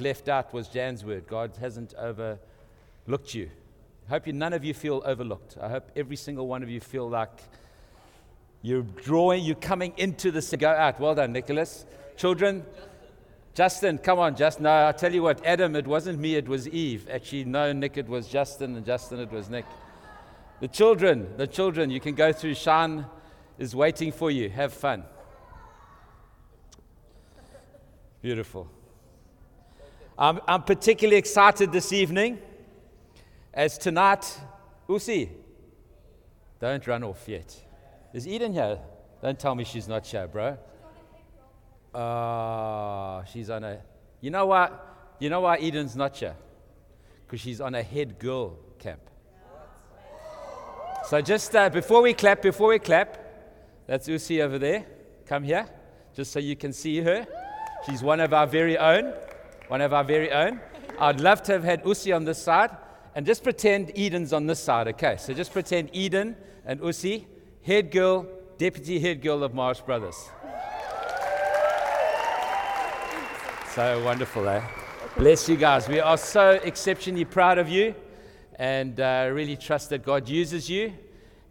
left out was Jan's word. God hasn't overlooked you. I hope you, none of you feel overlooked. I hope every single one of you feel like you're drawing, you're coming into this. Go out. Well done, Nicholas. Children, Justin, come on, Justin. No, I tell you what, Adam, it wasn't me, it was Eve. Actually, no, Nick, it was Justin, and Justin, it was Nick. The children, the children, you can go through. Sean is waiting for you. Have fun. Beautiful. I'm, I'm particularly excited this evening as tonight, Usi, don't run off yet. Is Eden here? Don't tell me she's not here, bro. Oh, she's on a. You know what? You know why Eden's not here? Because she's on a head girl camp. So just uh, before we clap, before we clap, that's Usi over there. Come here, just so you can see her. She's one of our very own. One of our very own. I'd love to have had Usi on this side. And just pretend Eden's on this side, okay? So just pretend Eden and Usi, head girl, deputy head girl of Marist Brothers. So wonderful, eh? Bless you guys. We are so exceptionally proud of you and uh, really trust that God uses you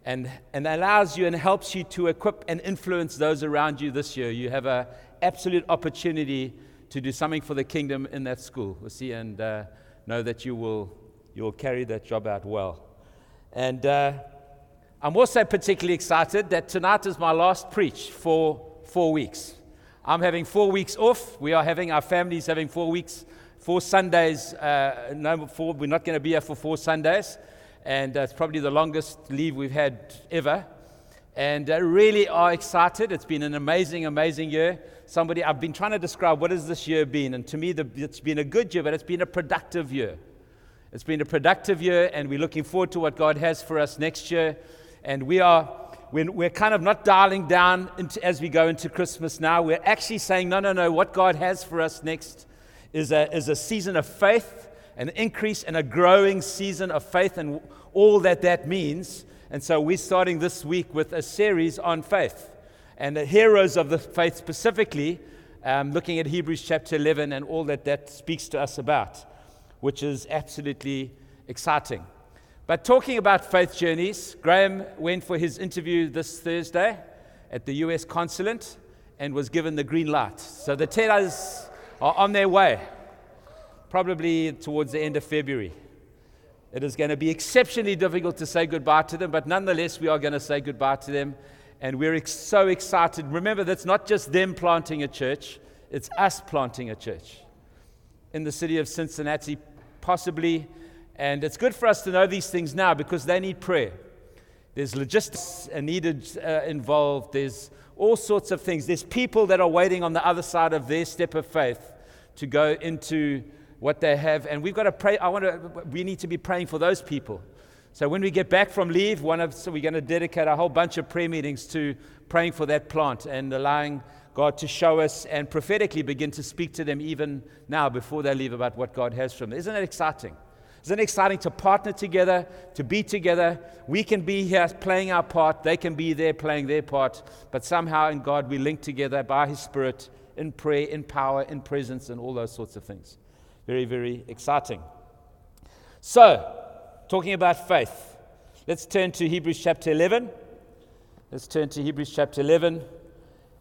and, and allows you and helps you to equip and influence those around you this year. You have an absolute opportunity to do something for the kingdom in that school. We'll see and uh, know that you will, you will carry that job out well. And uh, I'm also particularly excited that tonight is my last preach for four weeks. I'm having four weeks off. We are having, our families having four weeks, four Sundays. Uh, no, four, we're not going to be here for four Sundays. And uh, it's probably the longest leave we've had ever and uh, really are excited. It's been an amazing, amazing year. Somebody, I've been trying to describe what has this year been, and to me, the, it's been a good year, but it's been a productive year. It's been a productive year, and we're looking forward to what God has for us next year. And we are, we're, we're kind of not dialing down into, as we go into Christmas now. We're actually saying, no, no, no, what God has for us next is a, is a season of faith, an increase and a growing season of faith, and all that that means. And so we're starting this week with a series on faith and the heroes of the faith specifically, um, looking at Hebrews chapter 11 and all that that speaks to us about, which is absolutely exciting. But talking about faith journeys, Graham went for his interview this Thursday at the US consulate and was given the green light. So the tellers are on their way, probably towards the end of February. It is going to be exceptionally difficult to say goodbye to them, but nonetheless, we are going to say goodbye to them. And we're ex- so excited. Remember, that's not just them planting a church, it's us planting a church in the city of Cincinnati, possibly. And it's good for us to know these things now because they need prayer. There's logistics needed uh, involved. There's all sorts of things. There's people that are waiting on the other side of their step of faith to go into what they have. And we've got to pray. I want to, we need to be praying for those people. So when we get back from leave, one of, so we're going to dedicate a whole bunch of prayer meetings to praying for that plant and allowing God to show us and prophetically begin to speak to them even now before they leave about what God has for them. Isn't it exciting? Isn't it exciting to partner together, to be together? We can be here playing our part, they can be there playing their part, but somehow in God we link together by His Spirit in prayer, in power, in presence, and all those sorts of things. Very, very exciting. So, talking about faith, let's turn to Hebrews chapter 11. Let's turn to Hebrews chapter 11.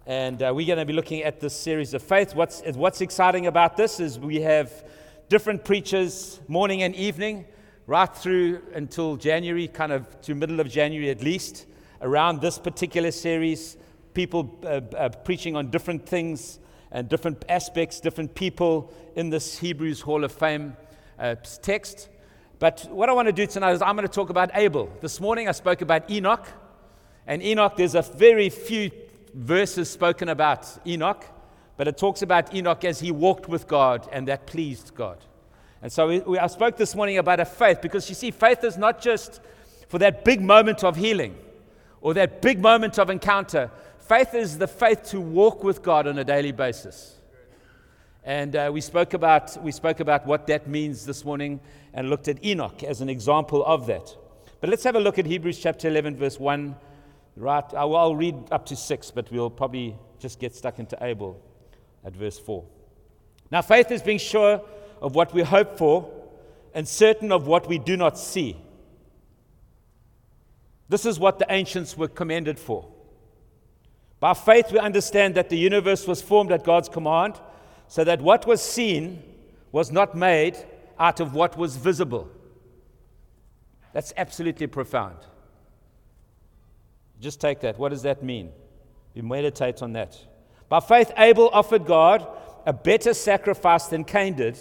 And uh, we're going to be looking at this series of faith. What's, what's exciting about this is we have different preachers morning and evening, right through until January, kind of to middle of January at least, around this particular series. People uh, uh, preaching on different things and different aspects, different people in this Hebrews Hall of Fame uh, text. But what I want to do tonight is I'm going to talk about Abel. This morning I spoke about Enoch. And Enoch, there's a very few verses spoken about Enoch, but it talks about Enoch as he walked with God and that pleased God. And so we, we, I spoke this morning about a faith because you see, faith is not just for that big moment of healing or that big moment of encounter. Faith is the faith to walk with God on a daily basis. And uh, we, spoke about, we spoke about what that means this morning and looked at Enoch as an example of that. But let's have a look at Hebrews chapter 11, verse 1. Right, I'll read up to 6, but we'll probably just get stuck into Abel at verse 4. Now, faith is being sure of what we hope for and certain of what we do not see. This is what the ancients were commended for. By faith, we understand that the universe was formed at God's command, so that what was seen was not made out of what was visible. That's absolutely profound. Just take that. What does that mean? You meditate on that. By faith, Abel offered God a better sacrifice than Cain did.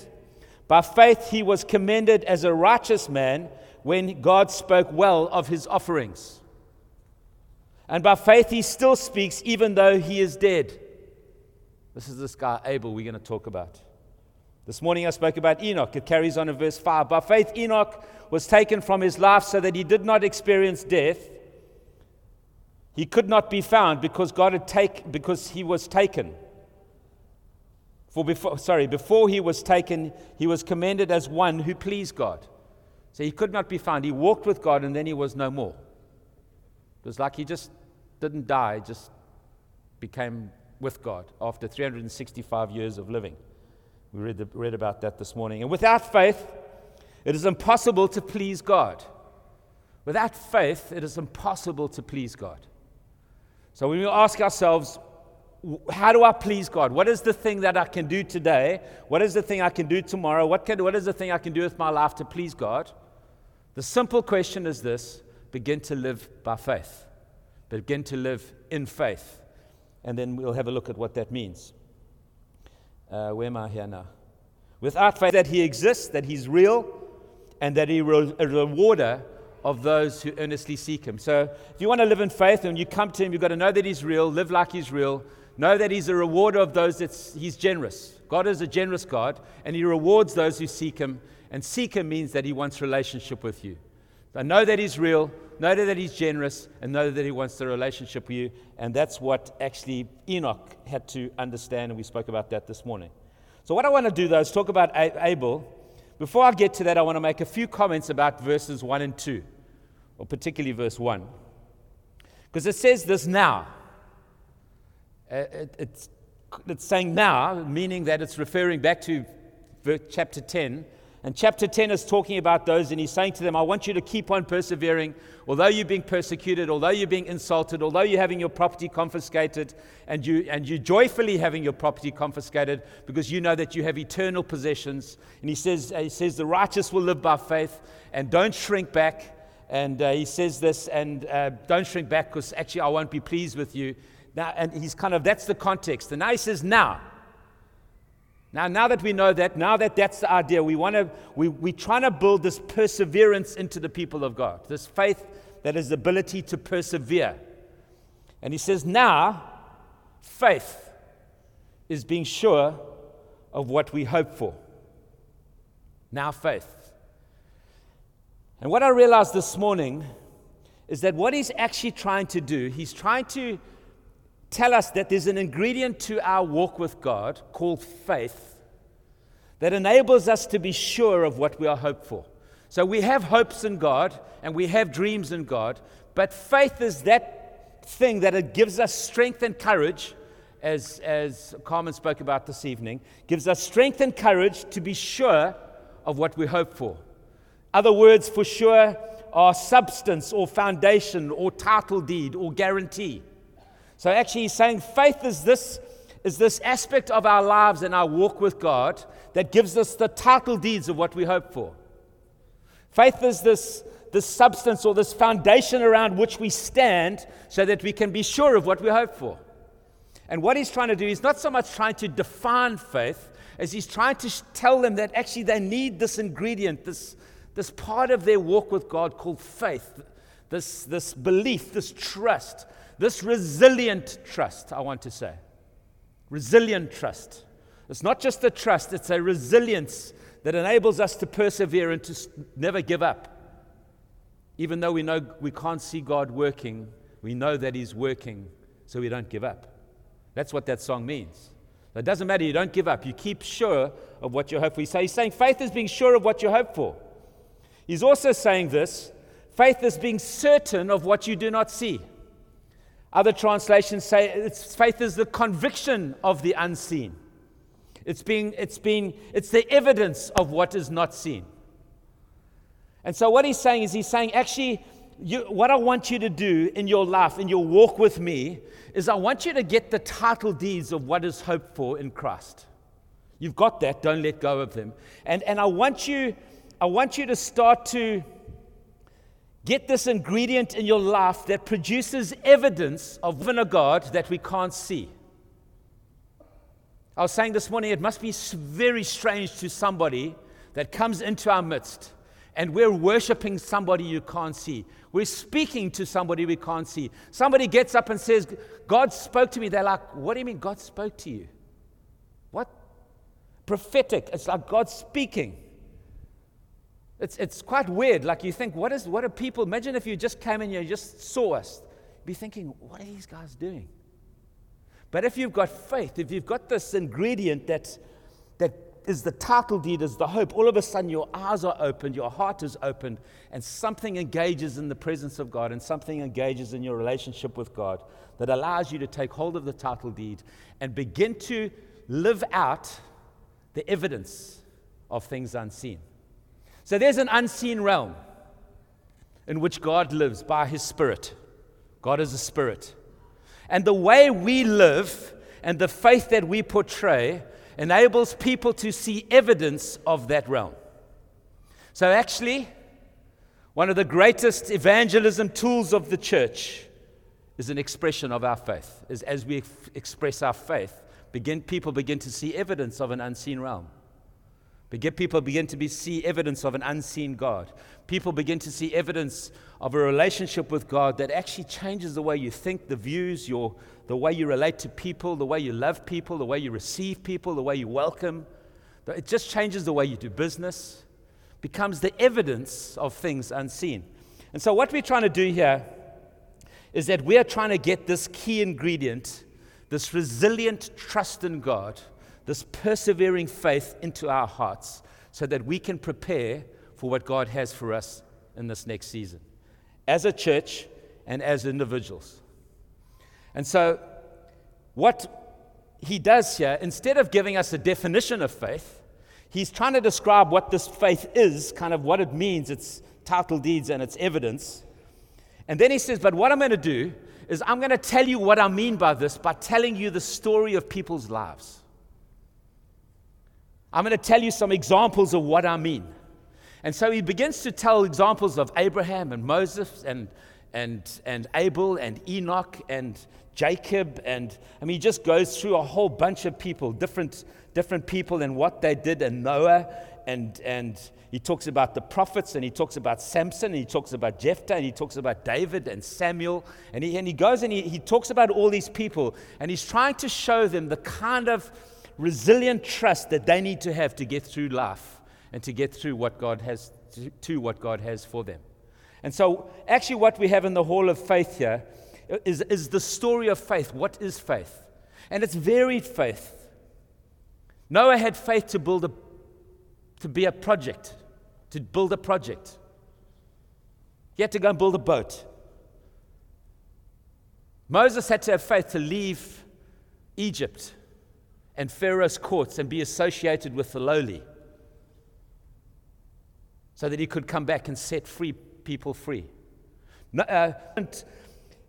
By faith, he was commended as a righteous man when God spoke well of his offerings. And by faith, he still speaks even though he is dead. This is this guy, Abel, we're going to talk about. This morning I spoke about Enoch. It carries on in verse 5. By faith, Enoch was taken from his life so that he did not experience death. He could not be found because God had take, because he was taken. For before, sorry, before he was taken, he was commended as one who pleased God. So he could not be found. He walked with God and then he was no more. It was like he just didn't die, just became with God after 365 years of living. We read, the, read about that this morning. And without faith, it is impossible to please God. Without faith, it is impossible to please God. So when we ask ourselves, how do I please God? What is the thing that I can do today? What is the thing I can do tomorrow? What, can, what is the thing I can do with my life to please God? The simple question is this begin to live by faith, begin to live in faith. And then we'll have a look at what that means. Uh, where am I here now? Without faith, that He exists, that He's real, and that He's a rewarder of those who earnestly seek Him. So, if you want to live in faith and you come to Him, you've got to know that He's real, live like He's real, know that He's a rewarder of those that He's generous. God is a generous God, and He rewards those who seek Him. And seek Him means that He wants relationship with you. So know that He's real, know that He's generous, and know that He wants the relationship with you. And that's what actually Enoch had to understand, and we spoke about that this morning. So, what I want to do though is talk about Abel. Before I get to that, I want to make a few comments about verses 1 and 2, or particularly verse 1. Because it says this now. Uh, it's, it's saying now, meaning that it's referring back to chapter 10 and chapter 10 is talking about those, and he's saying to them, I want you to keep on persevering. Although you're being persecuted, although you're being insulted, although you're having your property confiscated, and, you, and you're joyfully having your property confiscated because you know that you have eternal possessions. And he says, he says The righteous will live by faith, and don't shrink back. And uh, he says this, and uh, don't shrink back because actually I won't be pleased with you. Now, and he's kind of, that's the context. And now he says, Now, now, now that we know that, now that that's the idea, we want to, we, we're trying to build this perseverance into the people of God, this faith that is the ability to persevere. And he says, now, faith is being sure of what we hope for. Now, faith. And what I realized this morning is that what he's actually trying to do, he's trying to tell us that there's an ingredient to our walk with God called faith that enables us to be sure of what we are hoped for. So we have hopes in God and we have dreams in God, but faith is that thing that it gives us strength and courage, as, as Carmen spoke about this evening, gives us strength and courage to be sure of what we hope for. Other words for sure are substance or foundation or title deed or guarantee. So actually, he's saying faith is this, is this aspect of our lives and our walk with God that gives us the title deeds of what we hope for. Faith is this, this substance or this foundation around which we stand so that we can be sure of what we hope for. And what he's trying to do, he's not so much trying to define faith as he's trying to tell them that actually they need this ingredient, this, this part of their walk with God called faith, this, this belief, this trust this resilient trust, I want to say. Resilient trust. It's not just a trust, it's a resilience that enables us to persevere and to never give up. Even though we know we can't see God working, we know that He's working, so we don't give up. That's what that song means. It doesn't matter, you don't give up. You keep sure of what you hope for. So he's saying faith is being sure of what you hope for. He's also saying this faith is being certain of what you do not see. Other translations say it's, faith is the conviction of the unseen. It's, being, it's, being, it's the evidence of what is not seen. And so, what he's saying is, he's saying, actually, you, what I want you to do in your life, in your walk with me, is I want you to get the title deeds of what is hoped for in Christ. You've got that, don't let go of them. And, and I, want you, I want you to start to get this ingredient in your life that produces evidence of a God that we can't see. I was saying this morning, it must be very strange to somebody that comes into our midst and we're worshiping somebody you can't see. We're speaking to somebody we can't see. Somebody gets up and says, God spoke to me. They're like, What do you mean God spoke to you? What? Prophetic. It's like God speaking. It's, it's quite weird. Like you think, what, is, what are people? Imagine if you just came and just saw us. Be thinking, What are these guys doing? But if you've got faith, if you've got this ingredient that, that is the title deed, is the hope, all of a sudden your eyes are opened, your heart is opened, and something engages in the presence of God and something engages in your relationship with God that allows you to take hold of the title deed and begin to live out the evidence of things unseen. So there's an unseen realm in which God lives by his Spirit. God is a spirit. And the way we live and the faith that we portray enables people to see evidence of that realm. So, actually, one of the greatest evangelism tools of the church is an expression of our faith. Is as we f- express our faith, begin, people begin to see evidence of an unseen realm. Begin, people begin to be, see evidence of an unseen God. People begin to see evidence of a relationship with God that actually changes the way you think, the views, your, the way you relate to people, the way you love people, the way you receive people, the way you welcome. It just changes the way you do business, becomes the evidence of things unseen. And so, what we're trying to do here is that we are trying to get this key ingredient, this resilient trust in God this persevering faith into our hearts so that we can prepare for what God has for us in this next season as a church and as individuals. And so, what he does here, instead of giving us a definition of faith, he's trying to describe what this faith is, kind of what it means, its title deeds and its evidence. And then he says, But what I'm going to do is I'm going to tell you what I mean by this by telling you the story of people's lives. I'm going to tell you some examples of what I mean. And so he begins to tell examples of Abraham and Moses and, and, and Abel and Enoch and Jacob. And I mean, he just goes through a whole bunch of people, different, different people and what they did, and Noah. And, and he talks about the prophets, and he talks about Samson, and he talks about Jephthah, and he talks about David and Samuel. And he, and he goes and he, he talks about all these people, and he's trying to show them the kind of resilient trust that they need to have to get through life and to get through what God has to what God has for them. And so, actually, what we have in the Hall of Faith here is, is the story of faith. What is faith? And it's varied faith. Noah had faith to build a, to be a project, to build a project. He had to go and build a boat. Moses had to have faith to leave Egypt and Pharaoh's courts and be associated with the lowly so that he could come back and set free people free. No, uh,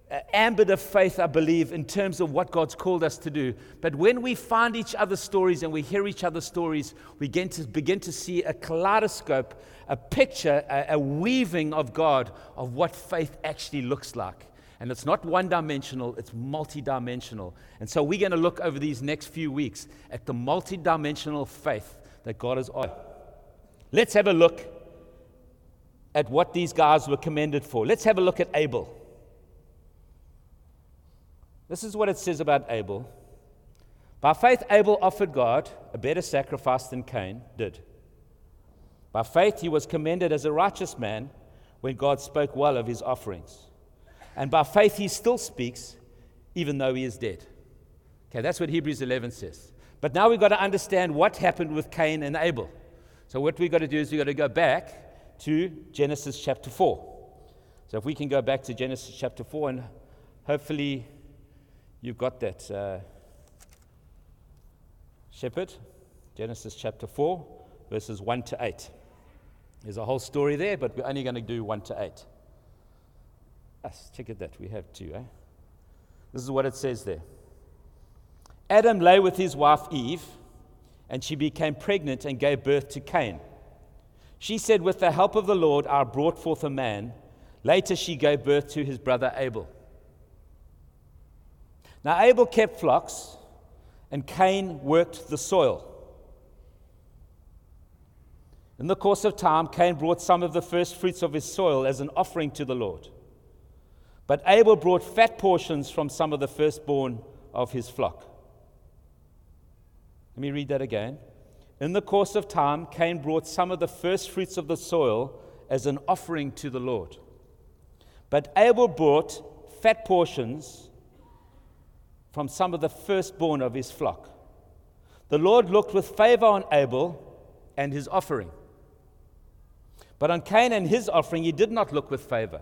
uh, ambit of faith, I believe, in terms of what God's called us to do. But when we find each other's stories and we hear each other's stories, we begin to, begin to see a kaleidoscope, a picture, a, a weaving of God of what faith actually looks like. And it's not one dimensional, it's multidimensional. And so we're going to look over these next few weeks at the multidimensional faith that God has offered. Let's have a look at what these guys were commended for. Let's have a look at Abel. This is what it says about Abel. By faith, Abel offered God a better sacrifice than Cain did. By faith, he was commended as a righteous man when God spoke well of his offerings. And by faith, he still speaks, even though he is dead. Okay, that's what Hebrews 11 says. But now we've got to understand what happened with Cain and Abel. So, what we've got to do is we've got to go back to Genesis chapter 4. So, if we can go back to Genesis chapter 4, and hopefully you've got that. Uh, shepherd, Genesis chapter 4, verses 1 to 8. There's a whole story there, but we're only going to do 1 to 8. Yes, check it that. We have two, eh? This is what it says there. Adam lay with his wife Eve, and she became pregnant and gave birth to Cain. She said, With the help of the Lord, I brought forth a man. Later, she gave birth to his brother Abel. Now, Abel kept flocks, and Cain worked the soil. In the course of time, Cain brought some of the first fruits of his soil as an offering to the Lord. But Abel brought fat portions from some of the firstborn of his flock. Let me read that again. In the course of time, Cain brought some of the first fruits of the soil as an offering to the Lord. But Abel brought fat portions from some of the firstborn of his flock. The Lord looked with favor on Abel and his offering. But on Cain and his offering, he did not look with favor.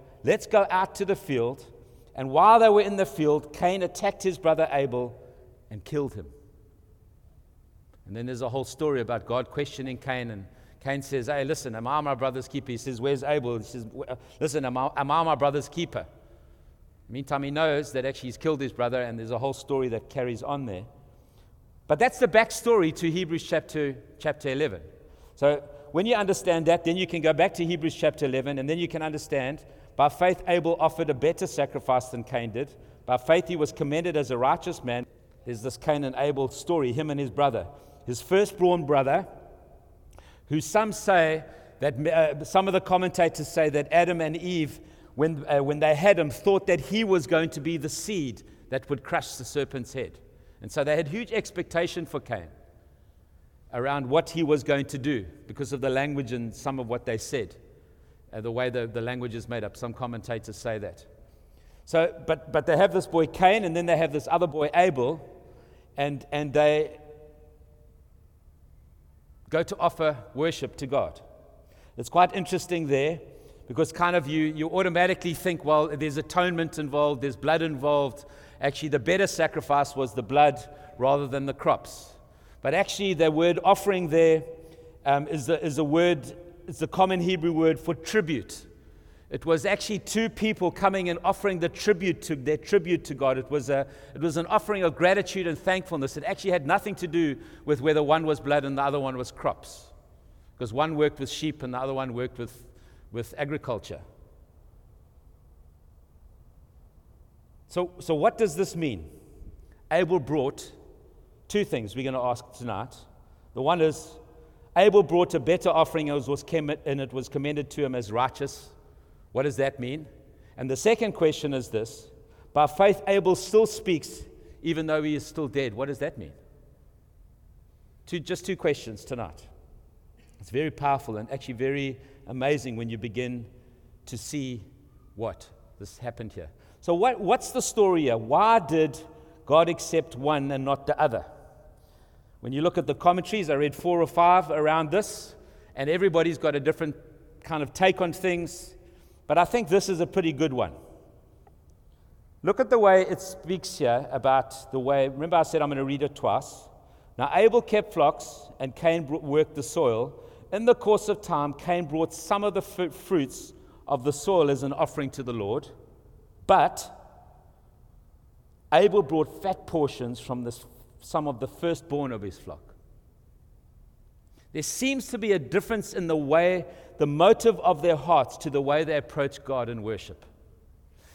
Let's go out to the field. And while they were in the field, Cain attacked his brother Abel and killed him. And then there's a whole story about God questioning Cain. And Cain says, Hey, listen, am I my brother's keeper? He says, Where's Abel? He says, Listen, am I, am I my brother's keeper? Meantime, he knows that actually he's killed his brother, and there's a whole story that carries on there. But that's the backstory to Hebrews chapter, chapter 11. So when you understand that, then you can go back to Hebrews chapter 11, and then you can understand by faith, Abel offered a better sacrifice than Cain did. By faith, he was commended as a righteous man. There's this Cain and Abel story, him and his brother. His firstborn brother, who some say that uh, some of the commentators say that Adam and Eve, when, uh, when they had him, thought that he was going to be the seed that would crush the serpent's head. And so they had huge expectation for Cain around what he was going to do because of the language and some of what they said, uh, the way the, the language is made up. Some commentators say that. So, but, but they have this boy Cain, and then they have this other boy Abel, and, and they go to offer worship to God. It's quite interesting there because kind of you, you automatically think, well, there's atonement involved, there's blood involved. Actually, the better sacrifice was the blood rather than the crops. But actually, the word offering there um, is is a word, it's a common Hebrew word for tribute. It was actually two people coming and offering the tribute to their tribute to God. It was, a, it was an offering of gratitude and thankfulness. It actually had nothing to do with whether one was blood and the other one was crops. Because one worked with sheep and the other one worked with, with agriculture. So, so, what does this mean? Abel brought two things we're going to ask tonight. The one is Abel brought a better offering and it was commended to him as righteous. What does that mean? And the second question is this By faith, Abel still speaks even though he is still dead. What does that mean? Two, just two questions tonight. It's very powerful and actually very amazing when you begin to see what this happened here. So, what, what's the story here? Why did God accept one and not the other? When you look at the commentaries, I read four or five around this, and everybody's got a different kind of take on things, but I think this is a pretty good one. Look at the way it speaks here about the way. Remember, I said I'm going to read it twice. Now, Abel kept flocks, and Cain worked the soil. In the course of time, Cain brought some of the fruits of the soil as an offering to the Lord, but Abel brought fat portions from this some of the firstborn of his flock. There seems to be a difference in the way, the motive of their hearts to the way they approach God in worship.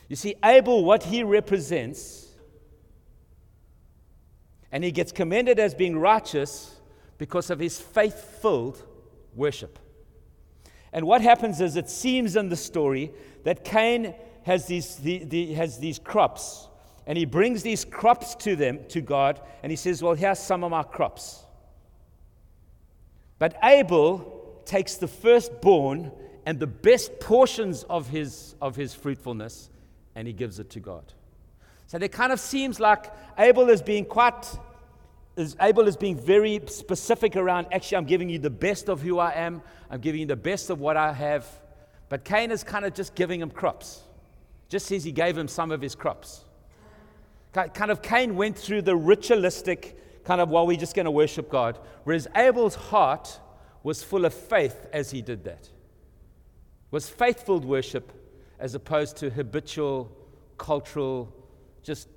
You see, Abel, what he represents, and he gets commended as being righteous because of his faith filled worship. And what happens is, it seems in the story that Cain has these, the, the, has these crops and he brings these crops to them, to God, and he says, Well, here's some of my crops. But Abel takes the firstborn and the best portions of his, of his fruitfulness and he gives it to God. So it kind of seems like Abel is being quite, is Abel is being very specific around actually, I'm giving you the best of who I am, I'm giving you the best of what I have. But Cain is kind of just giving him crops. Just says he gave him some of his crops. Kind of Cain went through the ritualistic kind of, well, we're just going to worship God. Whereas Abel's heart was full of faith as he did that. Was faithful worship as opposed to habitual, cultural, just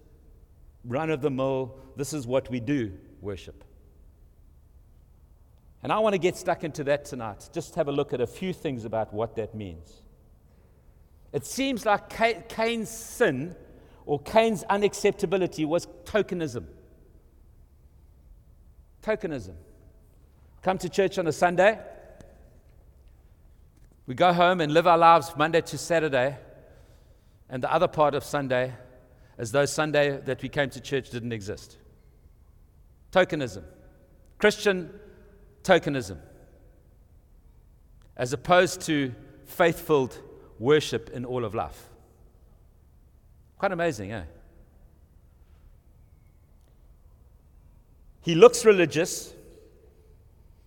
run of the mill, this is what we do worship. And I want to get stuck into that tonight. Just have a look at a few things about what that means. It seems like Cain's sin or Cain's unacceptability was tokenism. Tokenism. Come to church on a Sunday. We go home and live our lives Monday to Saturday, and the other part of Sunday as though Sunday that we came to church didn't exist. Tokenism. Christian tokenism. As opposed to faith filled worship in all of life. Quite amazing, eh? He looks religious,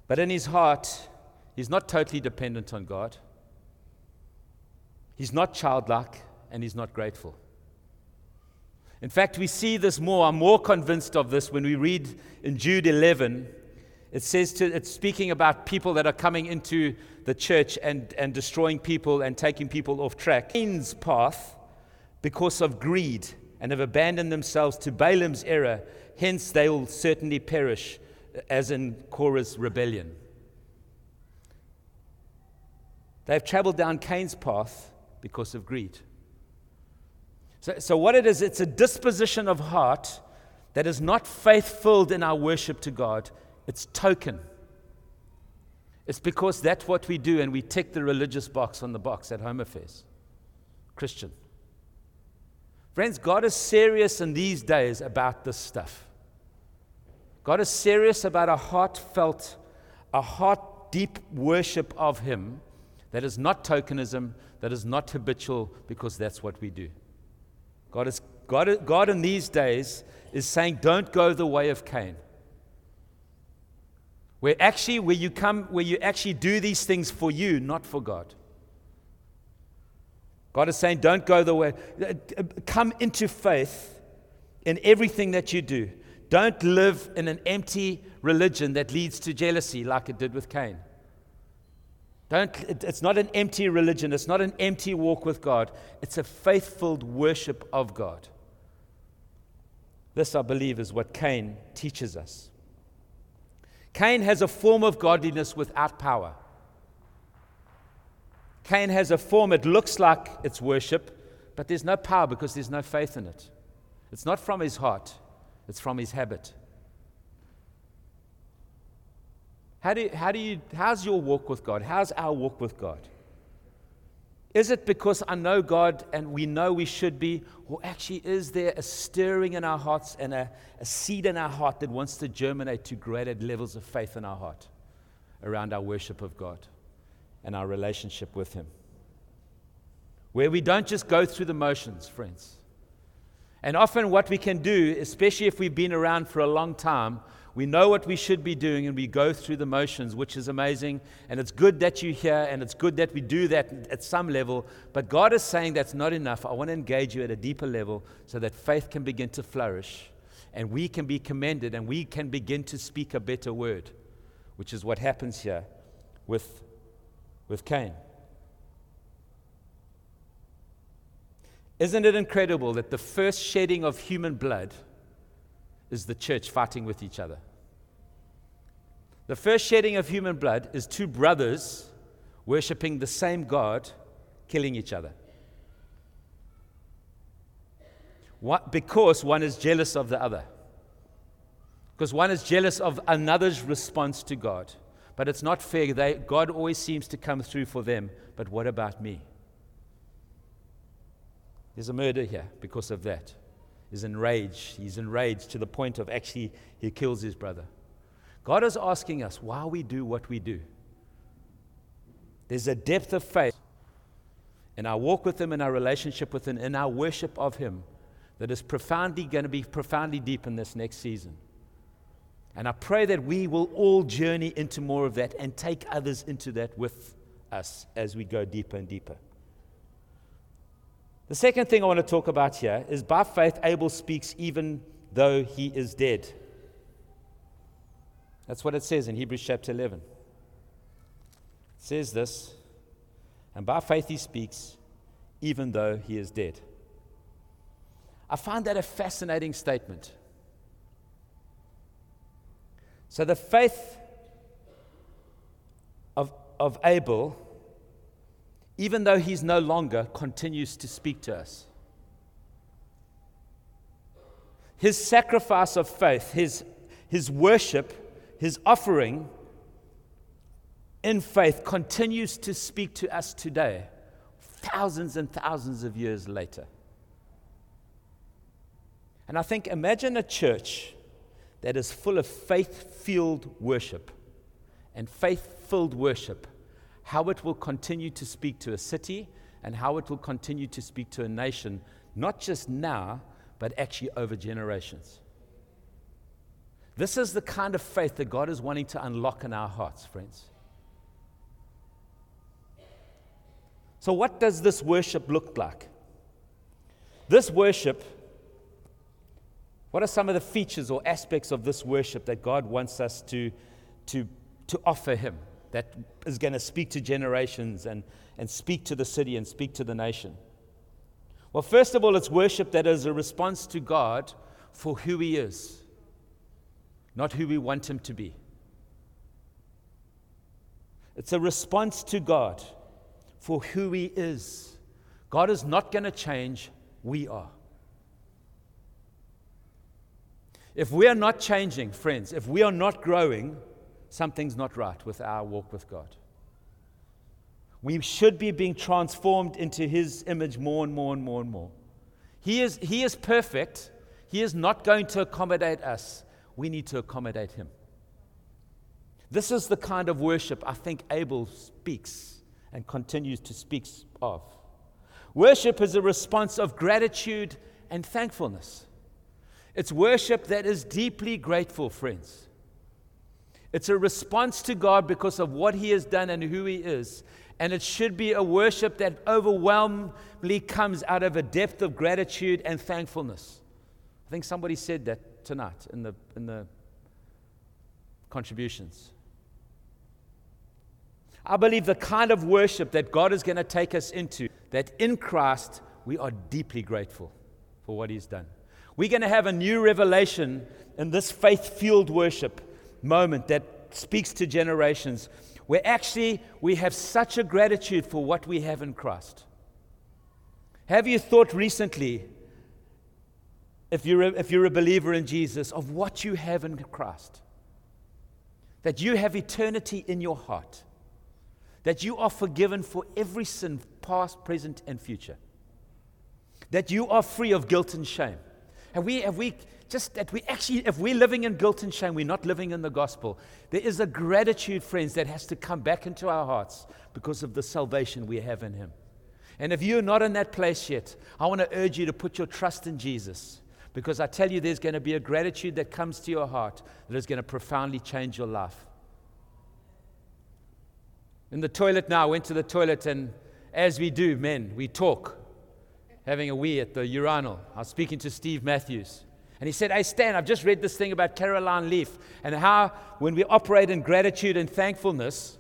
but in his heart, he's not totally dependent on God. He's not childlike, and he's not grateful. In fact, we see this more. I'm more convinced of this when we read in Jude 11. It says to, it's speaking about people that are coming into the church and, and destroying people and taking people off track. Cain's path because of greed and have abandoned themselves to Balaam's error. Hence, they will certainly perish, uh, as in Korah's rebellion. They've traveled down Cain's path because of greed. So, so, what it is, it's a disposition of heart that is not faith filled in our worship to God, it's token. It's because that's what we do, and we tick the religious box on the box at home affairs. Christian. Friends, God is serious in these days about this stuff. God is serious about a heartfelt, a heart deep worship of Him that is not tokenism, that is not habitual, because that's what we do. God, is, God, God in these days is saying, don't go the way of Cain. Where actually, where you come, where you actually do these things for you, not for God. God is saying, don't go the way. Uh, come into faith in everything that you do. Don't live in an empty religion that leads to jealousy like it did with Cain. Don't, it's not an empty religion. It's not an empty walk with God. It's a faithful worship of God. This, I believe, is what Cain teaches us. Cain has a form of godliness without power. Cain has a form, it looks like it's worship, but there's no power because there's no faith in it. It's not from his heart, it's from his habit. How do, you, how do you, how's your walk with God? How's our walk with God? Is it because I know God and we know we should be? Or actually, is there a stirring in our hearts and a, a seed in our heart that wants to germinate to greater levels of faith in our heart around our worship of God and our relationship with Him? Where we don't just go through the motions, friends. And often, what we can do, especially if we've been around for a long time, we know what we should be doing and we go through the motions, which is amazing. And it's good that you're here and it's good that we do that at some level. But God is saying that's not enough. I want to engage you at a deeper level so that faith can begin to flourish and we can be commended and we can begin to speak a better word, which is what happens here with, with Cain. Isn't it incredible that the first shedding of human blood? is the church fighting with each other. The first shedding of human blood is two brothers worshiping the same God, killing each other. What, because one is jealous of the other. Because one is jealous of another's response to God. But it's not fair. They, God always seems to come through for them. But what about me? There's a murder here because of that. He's enraged. He's enraged to the point of actually he kills his brother. God is asking us why we do what we do. There's a depth of faith in our walk with Him, in our relationship with Him, in our worship of Him that is profoundly going to be profoundly deep in this next season. And I pray that we will all journey into more of that and take others into that with us as we go deeper and deeper. The second thing I want to talk about here is by faith, Abel speaks even though he is dead. That's what it says in Hebrews chapter 11. It says this, and by faith he speaks even though he is dead. I find that a fascinating statement. So the faith of, of Abel, even though he's no longer, continues to speak to us. His sacrifice of faith, his, his worship, his offering in faith continues to speak to us today, thousands and thousands of years later. And I think, imagine a church that is full of faith filled worship and faith filled worship, how it will continue to speak to a city and how it will continue to speak to a nation, not just now, but actually over generations. This is the kind of faith that God is wanting to unlock in our hearts, friends. So, what does this worship look like? This worship what are some of the features or aspects of this worship that God wants us to, to, to offer Him that is going to speak to generations and, and speak to the city and speak to the nation? Well, first of all, it's worship that is a response to God for who He is, not who we want Him to be. It's a response to God for who He is. God is not going to change, we are. If we are not changing, friends, if we are not growing, something's not right with our walk with God. We should be being transformed into His image more and more and more and more. He is, he is perfect. He is not going to accommodate us. We need to accommodate Him. This is the kind of worship I think Abel speaks and continues to speak of. Worship is a response of gratitude and thankfulness. It's worship that is deeply grateful, friends. It's a response to God because of what He has done and who He is. And it should be a worship that overwhelmingly comes out of a depth of gratitude and thankfulness. I think somebody said that tonight in the, in the contributions. I believe the kind of worship that God is going to take us into, that in Christ we are deeply grateful for what He's done. We're going to have a new revelation in this faith fueled worship moment that speaks to generations where actually we have such a gratitude for what we have in Christ. Have you thought recently, if you're, a, if you're a believer in Jesus, of what you have in Christ? That you have eternity in your heart, that you are forgiven for every sin, past, present, and future, that you are free of guilt and shame have we, have we just that we actually, if we're living in guilt and shame, we're not living in the gospel. There is a gratitude, friends, that has to come back into our hearts because of the salvation we have in Him. And if you're not in that place yet, I want to urge you to put your trust in Jesus because I tell you, there's going to be a gratitude that comes to your heart that is going to profoundly change your life. In the toilet now, I went to the toilet, and as we do, men, we talk having a wee at the urinal. I was speaking to Steve Matthews. And he said, Hey, Stan, I've just read this thing about Caroline Leaf and how when we operate in gratitude and thankfulness,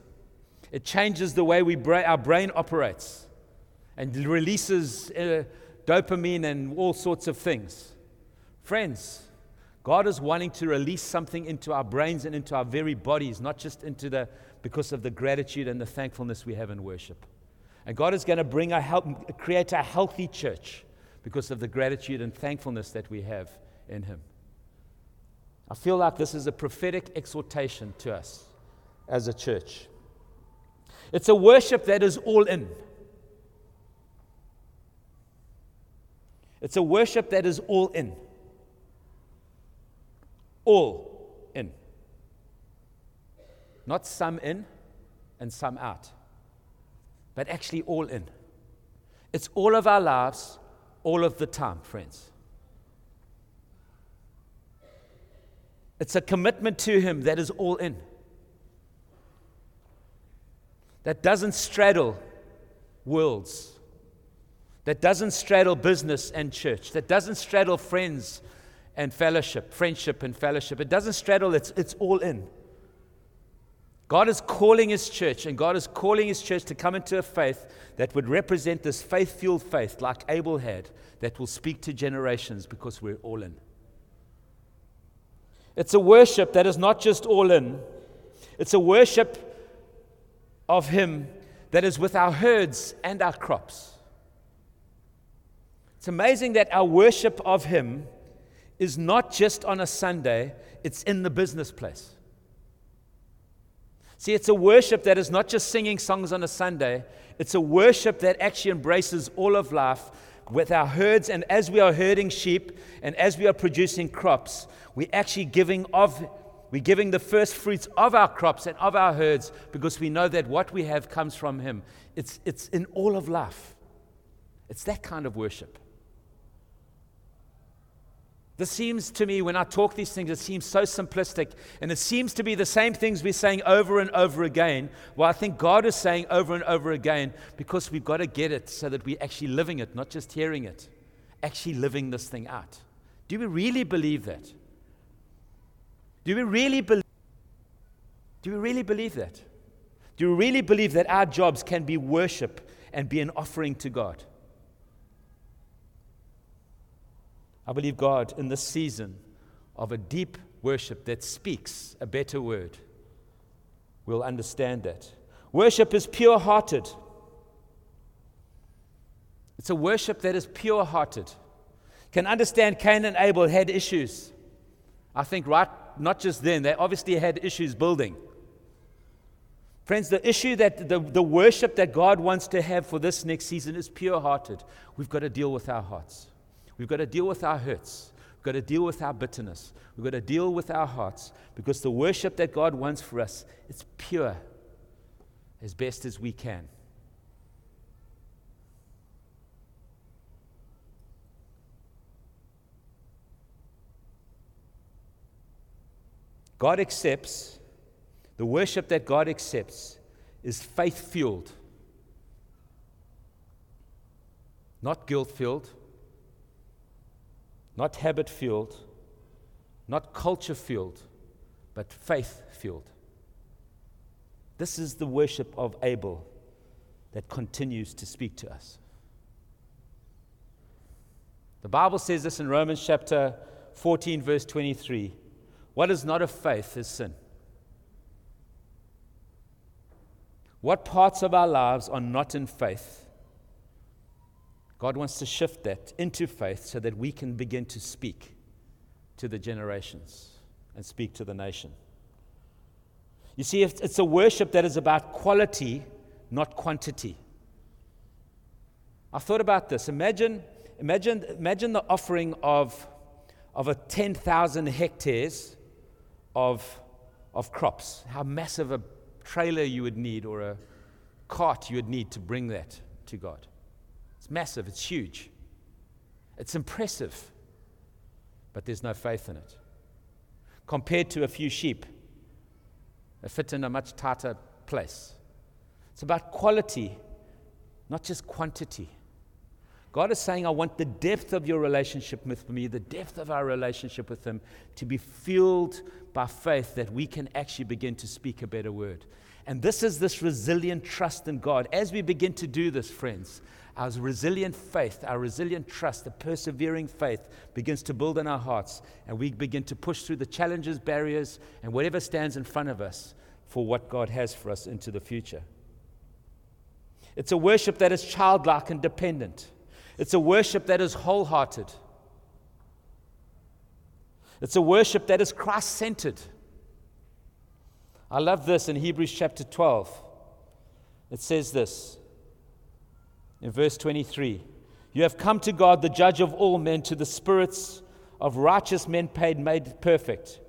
it changes the way we bra- our brain operates and releases uh, dopamine and all sorts of things. Friends, God is wanting to release something into our brains and into our very bodies, not just into the because of the gratitude and the thankfulness we have in worship. And God is going to bring a help, create a healthy church because of the gratitude and thankfulness that we have in Him. I feel like this is a prophetic exhortation to us as a church. It's a worship that is all in. It's a worship that is all in. All in. Not some in and some out, but actually all in. It's all of our lives, all of the time, friends. It's a commitment to Him that is all in, that doesn't straddle worlds, that doesn't straddle business and church, that doesn't straddle friends and fellowship, friendship and fellowship. It doesn't straddle, it's, it's all in. God is calling His church, and God is calling His church to come into a faith that would represent this faith fueled faith, like Abel had, that will speak to generations because we're all in. It's a worship that is not just all in, it's a worship of Him that is with our herds and our crops. It's amazing that our worship of Him is not just on a Sunday, it's in the business place. See, it's a worship that is not just singing songs on a Sunday, it's a worship that actually embraces all of life with our herds. And as we are herding sheep and as we are producing crops, we're actually giving of. We're giving the first fruits of our crops and of our herds because we know that what we have comes from Him. It's, it's in all of life. It's that kind of worship. This seems to me, when I talk these things, it seems so simplistic. And it seems to be the same things we're saying over and over again. Well, I think God is saying over and over again because we've got to get it so that we're actually living it, not just hearing it, actually living this thing out. Do we really believe that? Do we really believe? Do we really believe that? Do we really believe that our jobs can be worship and be an offering to God? I believe God in this season of a deep worship that speaks a better word will understand that. Worship is pure hearted. It's a worship that is pure hearted. Can understand Cain and Abel had issues. I think, right, not just then, they obviously had issues building. Friends, the issue that the, the worship that God wants to have for this next season is pure hearted. We've got to deal with our hearts. We've got to deal with our hurts. We've got to deal with our bitterness. We've got to deal with our hearts because the worship that God wants for us, it's pure as best as we can. God accepts, the worship that God accepts is faith fueled, not guilt filled not habit fueled, not culture fueled, but faith fueled. This is the worship of Abel that continues to speak to us. The Bible says this in Romans chapter 14, verse 23 What is not of faith is sin. What parts of our lives are not in faith God wants to shift that into faith so that we can begin to speak to the generations and speak to the nation. You see, it's a worship that is about quality, not quantity. I thought about this. Imagine, imagine, imagine the offering of, of a 10,000 hectares of, of crops. How massive a trailer you would need or a cart you would need to bring that to God. It's massive, it's huge, it's impressive, but there's no faith in it. Compared to a few sheep that fit in a much tighter place. It's about quality, not just quantity. God is saying, I want the depth of your relationship with me, the depth of our relationship with Him, to be fueled by faith that we can actually begin to speak a better word. And this is this resilient trust in God. As we begin to do this, friends, our resilient faith, our resilient trust, the persevering faith begins to build in our hearts, and we begin to push through the challenges, barriers, and whatever stands in front of us for what God has for us into the future. It's a worship that is childlike and dependent. It's a worship that is wholehearted. It's a worship that is Christ centered. I love this in Hebrews chapter 12. It says this in verse 23 You have come to God, the judge of all men, to the spirits of righteous men paid, made perfect,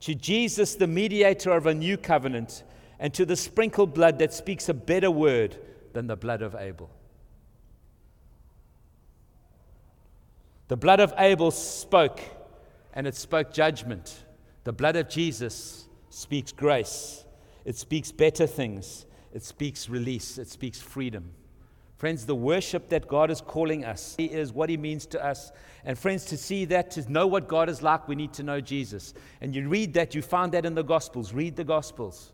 to Jesus, the mediator of a new covenant, and to the sprinkled blood that speaks a better word than the blood of Abel. The blood of Abel spoke, and it spoke judgment. The blood of Jesus speaks grace, it speaks better things, it speaks release, it speaks freedom. Friends, the worship that God is calling us is what He means to us. And friends, to see that, to know what God is like, we need to know Jesus. And you read that, you find that in the Gospels. Read the Gospels.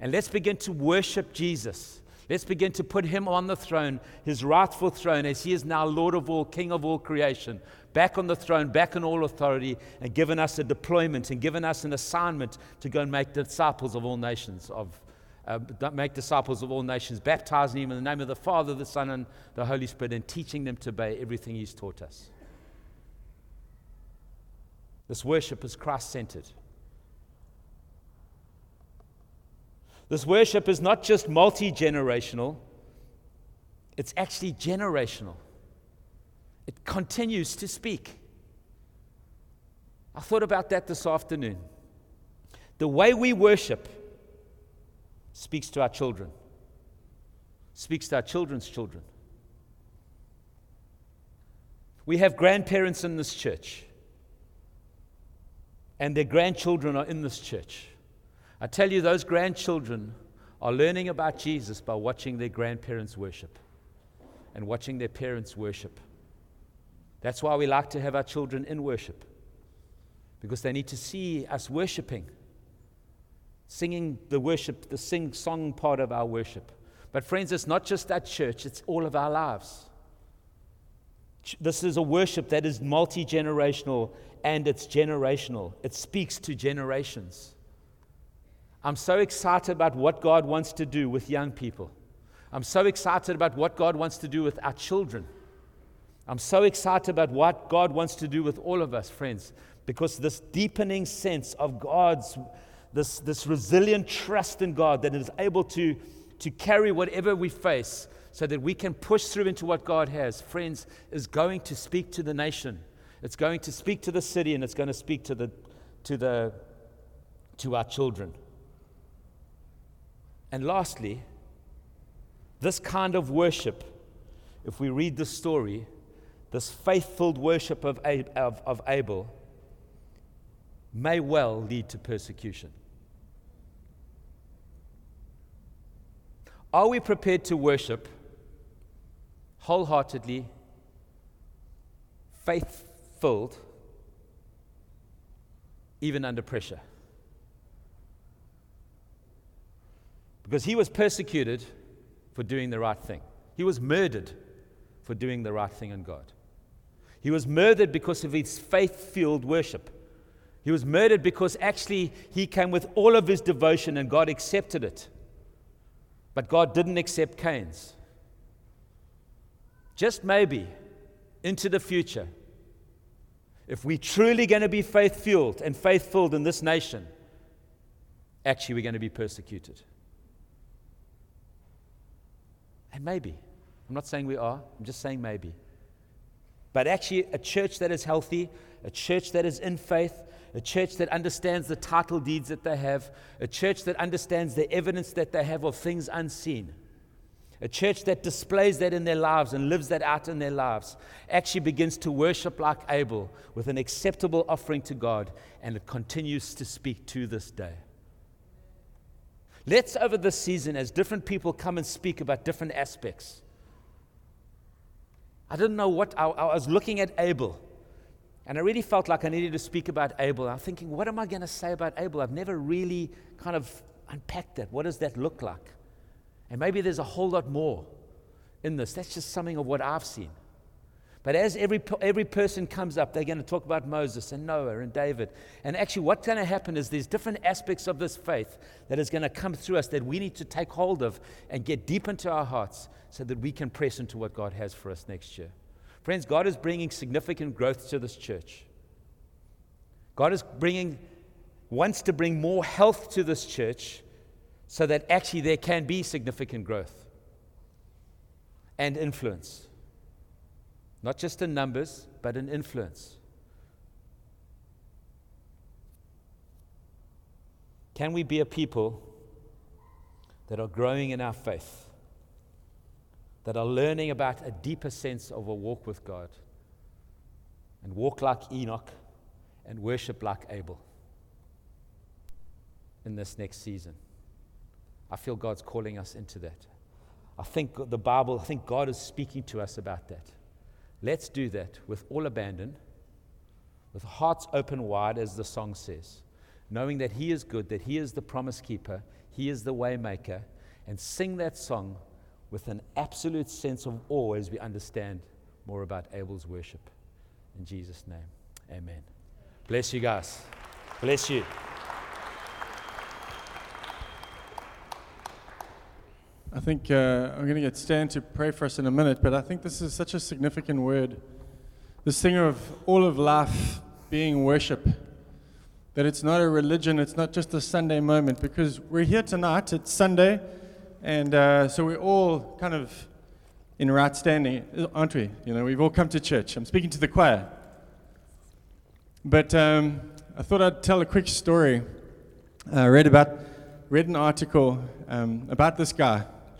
And let's begin to worship Jesus. Let's begin to put Him on the throne, His rightful throne, as He is now Lord of all, King of all creation, back on the throne, back in all authority, and given us a deployment and given us an assignment to go and make disciples of all nations of uh, make disciples of all nations, baptizing them in the name of the Father, the Son, and the Holy Spirit, and teaching them to obey everything He's taught us. This worship is Christ centered. This worship is not just multi generational, it's actually generational. It continues to speak. I thought about that this afternoon. The way we worship speaks to our children, speaks to our children's children. We have grandparents in this church, and their grandchildren are in this church. I tell you, those grandchildren are learning about Jesus by watching their grandparents worship and watching their parents worship. That's why we like to have our children in worship, because they need to see us worshiping singing the worship, the sing song part of our worship. But, friends, it's not just that church, it's all of our lives. This is a worship that is multi generational and it's generational. It speaks to generations. I'm so excited about what God wants to do with young people. I'm so excited about what God wants to do with our children. I'm so excited about what God wants to do with all of us, friends, because this deepening sense of God's this, this resilient trust in God that is able to, to carry whatever we face so that we can push through into what God has, friends, is going to speak to the nation. It's going to speak to the city and it's going to speak to, the, to, the, to our children. And lastly, this kind of worship, if we read the story, this faith filled worship of, of, of Abel may well lead to persecution. Are we prepared to worship wholeheartedly, faith filled, even under pressure? Because he was persecuted for doing the right thing, he was murdered for doing the right thing in God. He was murdered because of his faith filled worship. He was murdered because actually he came with all of his devotion and God accepted it. But God didn't accept Cain's. Just maybe into the future, if we're truly going to be faith fueled and faith filled in this nation, actually we're going to be persecuted. And maybe. I'm not saying we are, I'm just saying maybe. But actually, a church that is healthy, a church that is in faith, a church that understands the title deeds that they have, a church that understands the evidence that they have of things unseen, a church that displays that in their lives and lives that out in their lives, actually begins to worship like Abel with an acceptable offering to God, and it continues to speak to this day. Let's, over this season, as different people come and speak about different aspects, I didn't know what, I, I was looking at Abel and I really felt like I needed to speak about Abel. I'm thinking, what am I going to say about Abel? I've never really kind of unpacked that. What does that look like? And maybe there's a whole lot more in this. That's just something of what I've seen. But as every, every person comes up, they're going to talk about Moses and Noah and David. And actually, what's going to happen is there's different aspects of this faith that is going to come through us that we need to take hold of and get deep into our hearts so that we can press into what God has for us next year. Friends, God is bringing significant growth to this church. God is bringing, wants to bring more health to this church so that actually there can be significant growth and influence. Not just in numbers, but in influence. Can we be a people that are growing in our faith, that are learning about a deeper sense of a walk with God, and walk like Enoch and worship like Abel in this next season? I feel God's calling us into that. I think the Bible, I think God is speaking to us about that. Let's do that with all abandon, with hearts open wide, as the song says, knowing that He is good, that He is the promise keeper, He is the waymaker, and sing that song with an absolute sense of awe as we understand more about Abel's worship. In Jesus' name, amen. Bless you guys. Bless you. I think uh, I'm going to get Stan to pray for us in a minute, but I think this is such a significant word. This thing of all of life being worship. That it's not a religion, it's not just a Sunday moment, because we're here tonight, it's Sunday, and uh, so we're all kind of in right standing, aren't we? You know, we've all come to church. I'm speaking to the choir. But um, I thought I'd tell a quick story. I read about, read an article um, about this guy